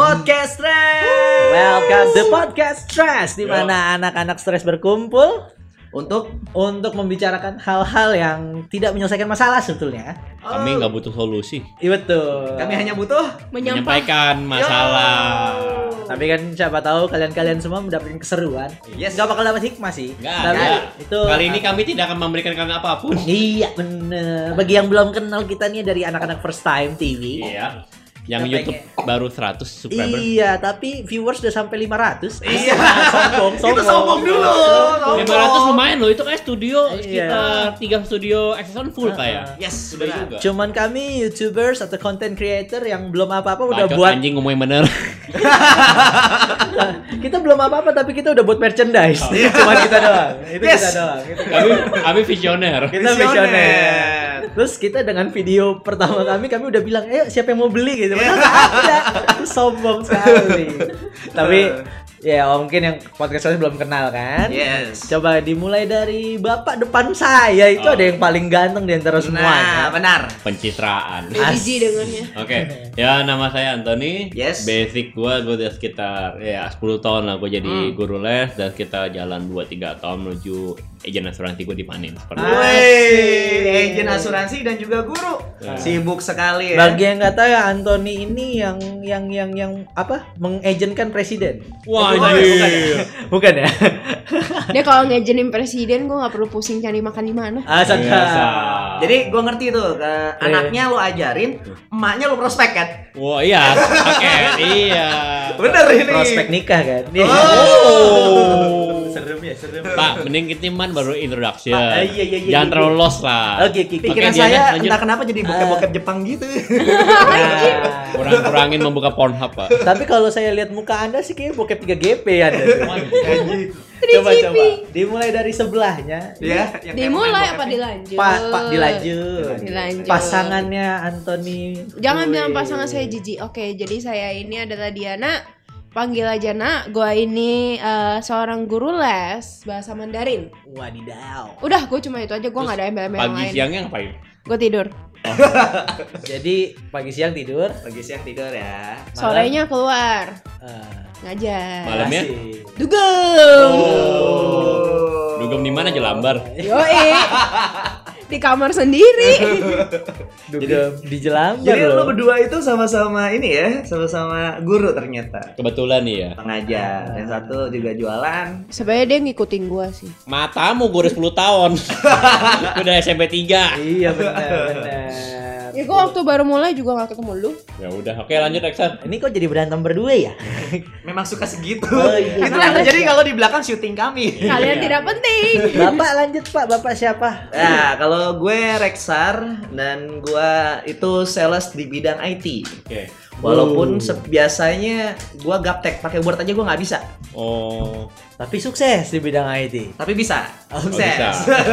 Podcast Stress. Welcome to Podcast Stress di mana anak-anak stres berkumpul Untuk untuk membicarakan hal-hal yang tidak menyelesaikan masalah sebetulnya. Kami nggak butuh solusi, Iya betul. kami hanya butuh menyampaikan masalah. Tapi kan siapa tahu kalian-kalian semua mendapatkan keseruan. Yes. Gak bakal dapat hikmah sih. Nggak Tapi itu Kali ini kami tidak akan memberikan kalian apa pun. Iya bener. Bagi yang belum kenal kita nih dari anak-anak First Time TV. Iya. Yang Kita YouTube baru 100 subscriber. Iya, tapi viewers udah sampai 500. Iya. sombong, sombong. Kita sombong dulu. sombong. 500 lumayan loh, itu kayak studio Iya. sekitar 3 studio Exxon full kayak. Yes, Udah benar. juga. Cuman kami YouTubers atau content creator yang belum apa-apa udah Bacot buat anjing ngomongin bener. kita belum apa-apa tapi kita udah buat merchandise. Cuma kita doang. Itu Yes. kita doang. Itu kita. kami kami visioner. Kita visioner. Terus kita dengan video pertama kami kami udah bilang, "Ayo siapa yang mau beli?" gitu. Padahal nggak ada. Itu sombong sekali. tapi ya mungkin yang podcast saya belum kenal kan? Yes. Coba dimulai dari bapak depan saya itu Oh. ada yang paling ganteng di antara Nah, semuanya. benar. Pencitraan. Jijik dengannya. Oke, ya nama saya Anthony. Yes. Basic gua gua udah sekitar ya 10 tahun lah gua jadi Hmm. guru les dan kita jalan 2 3 tahun menuju agen asuransi gua di Panin seperti itu. Agen asuransi dan juga guru. Ya. Sibuk sekali ya. Bagi yang nggak tahu ya Anthony ini yang yang yang yang apa mengagenkan presiden. Wah, bukan, anjir. bukan ya? Bukan ya? Dia kalau ngejenin presiden gue nggak perlu pusing cari makan di mana. Ah, sangka. Jadi gua ngerti tuh, ke anaknya lo ajarin, emaknya lo prospek kan? Wah, iya. Oke, iya. Bener ini. prospek nikah kan. Oh. serem. Pak, mending kita man baru introduction. Ah, iya, iya, iya, Jangan iya. terlalu lost lah. Oke, oke. Pikiran saya Diana, lanjut. entah kenapa jadi bokep-bokep Jepang gitu. Nah, Kurang-kurangin membuka Pornhub, Pak. tapi kalau saya lihat muka Anda sih kayak bokep 3 GP ada. Anjing. coba coba. Dimulai dari sebelahnya. Ya, Dimulai apa dilanjut? Pak, Pak dilanjut. Dilanjut. Pasangannya Anthony. Jangan Wih. bilang pasangan saya jijik. Oke, jadi saya ini adalah Diana. Panggil aja nak. Gua ini eh, seorang guru les bahasa Mandarin. Wadidaw. Udah, gue cuma itu aja. Gue nggak ada embel-embel yang Pagi lain. siangnya ngapain? Gue tidur. Jadi pagi siang tidur. Pagi siang tidur ya. Sorenya keluar Ah, ngajar. Malamnya? Dugem. Oh. Dugem di mana Jelambar? Yoi. Di kamar sendiri. Dugem di Jelambar Jadi lo berdua itu sama-sama ini ya, sama-sama guru ternyata. Kebetulan nih ya. Pengajar, yang satu juga jualan. Sebenarnya dia ngikutin gua sih. Matamu gue udah 10 tahun. udah SMP 3. Iya benar benar. Ya gua waktu baru mulai juga gak ketemu lu. Ya udah, oke lanjut Reksan. Ini kok jadi berantem berdua ya? Memang suka segitu. Oh, iya. Itu yang terjadi kalau di belakang syuting kami. Kalian tidak penting. Bapak lanjut Pak, Bapak siapa? Nah, kalau gue Rexar dan gue itu sales di bidang IT. Oke. Walaupun Oh. se- biasanya gue gaptek pakai Word aja gue nggak bisa, Oh, Tapi sukses di bidang IT. tapi bisa. oh, Sukses. bisa.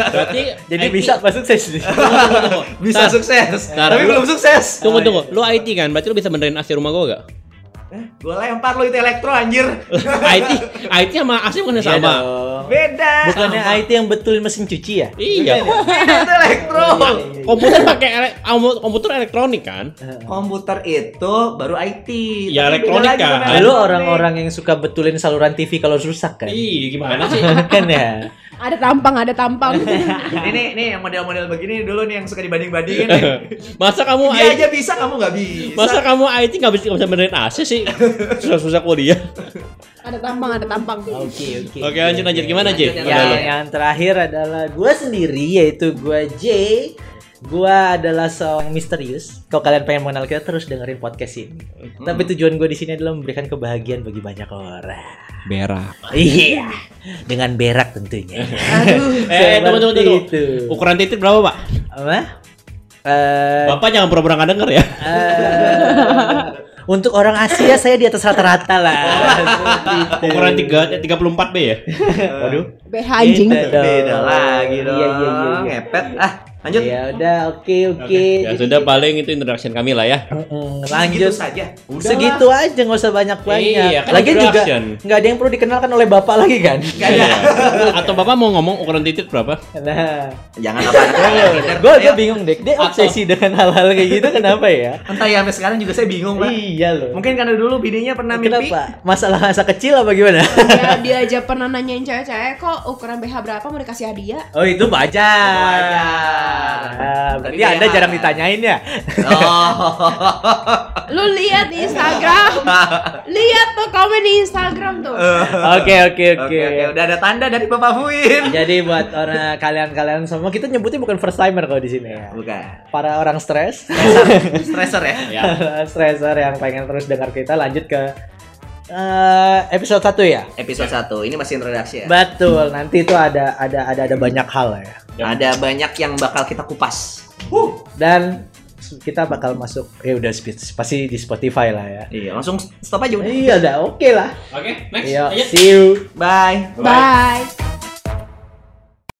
Berarti Jadi IT bisa apa sukses nih? Tunggu, tunggu, tunggu. bisa Tar, sukses, Tar, tapi lu- belum sukses. Tunggu, tunggu. Lu IT kan? Berarti lu bisa benerin AC rumah gua gak? Gue lempar lo itu elektro anjir. IT, IT sama AC bukan Iya sama? dong. Beda. Bukannya Sama. IT yang betulin mesin cuci ya? Iya. Beda itu elektro. Komputer pakai ele- kompu- komputer elektronik kan? Komputer itu baru IT. Ya, Tapi beda elektronik kan. elektronik. orang-orang yang suka betulin saluran TV kalau rusak kan? Ih, gimana sih? kan ya. Ada tampang, ada tampang. ini nih yang model-model begini dulu nih yang suka dibanding-bandingin nih. Masa kamu Dia IT aja bisa, kamu nggak bisa. Masa kamu IT nggak bisa bisa benerin AC sih? Susah-susah kuliah. ada tampang, ada tampang. Oke oke. Oke, lanjut lanjut gimana, J? Lu. yang terakhir adalah gue sendiri yaitu gue J. Gue adalah seorang misterius. Kalau kalian pengen mengenal kita terus dengerin podcast ini. Tapi tujuan gue di sini adalah memberikan kebahagiaan bagi banyak orang. Berak. Iya, dengan berak tentunya. Eh, tunggu tunggu tunggu. Ukuran titik berapa, Pak? Apa? Eh, Bapak jangan pura-pura nggak denger ya. eh, untuk orang Asia saya di atas rata-rata lah. Seperti itu. Ukuran 3 34 B ya. Waduh. BH anjing. Gitu dong. Beda lagi dong. Iya iya iya. iya. Ngepet. Ah, Lanjut. Ya udah, oke oke. Ya Jadi- sudah paling itu introduction kami lah ya. Lanjut. saja. Segitu aja nggak usah banyak banyak. Iya, kan lagi juga nggak ada yang perlu dikenalkan oleh bapak lagi kan? Iya. Atau Bapak mau ngomong ukuran titik berapa? Nah, Jangan apa gue gue bingung deh. Dia obsesi dengan hal-hal kayak gitu kenapa ya? Entah ya sampai sekarang juga saya bingung, Pak. Iya loh. Mungkin karena dulu bininya pernah mimpi. Kenapa? Masalah masa kecil apa gimana? dia, dia aja pernah nanyain cewek-cewek kok ukuran BH berapa mau dikasih hadiah Oh itu wajar. Ah, berarti anda jarang ditanyain ya? Oh. lu lihat di Instagram lihat tuh komen di Instagram tuh Oke oke oke. Oke, oke, udah ada tanda dari Bapak Fuin. Jadi buat orang kalian-kalian semua kita nyebutnya bukan first timer kalau di sini ya. Bukan. Para orang stres, Stressor ya. Ya. stresser yang pengen terus dengar kita lanjut ke eh, episode 1 ya. Episode 1. Ini masih introduksi ya. Betul, nanti itu ada ada ada ada banyak hal ya. Ada banyak yang bakal kita kupas. Dan kita bakal masuk ya udah sp- pasti di Spotify lah ya. Iya, langsung stop aja udah. Iya udah oke lah. Oke, next. Iya, see you. Bye. bye